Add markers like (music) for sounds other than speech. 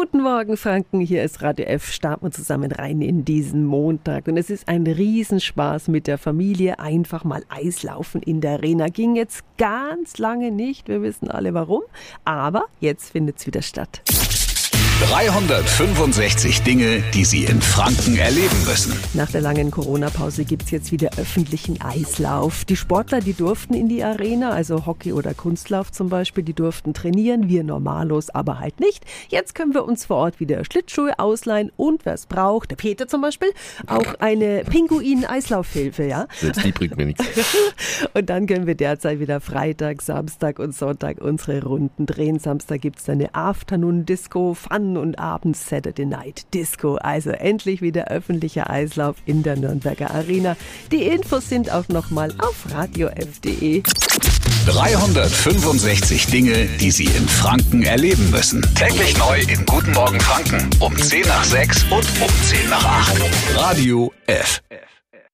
Guten Morgen, Franken. Hier ist Radio F. Starten wir zusammen rein in diesen Montag. Und es ist ein Riesenspaß mit der Familie. Einfach mal Eislaufen in der Arena. Ging jetzt ganz lange nicht. Wir wissen alle warum. Aber jetzt findet es wieder statt. 365 Dinge, die Sie in Franken erleben müssen. Nach der langen Corona-Pause gibt es jetzt wieder öffentlichen Eislauf. Die Sportler, die durften in die Arena, also Hockey oder Kunstlauf zum Beispiel, die durften trainieren, wir normalos aber halt nicht. Jetzt können wir uns vor Ort wieder Schlittschuhe ausleihen und wer es braucht, der Peter zum Beispiel, auch eine Pinguin-Eislaufhilfe, ja. Selbst die bringt mir nichts. (laughs) Und dann können wir derzeit wieder Freitag, Samstag und Sonntag unsere Runden drehen. Samstag gibt es eine Afternoon-Disco, Fun und abends Saturday Night Disco. Also endlich wieder öffentlicher Eislauf in der Nürnberger Arena. Die Infos sind auch nochmal auf radiof.de. 365 Dinge, die Sie in Franken erleben müssen. Täglich neu in Guten Morgen Franken um 10 nach 6 und um 10 nach 8. Radio F.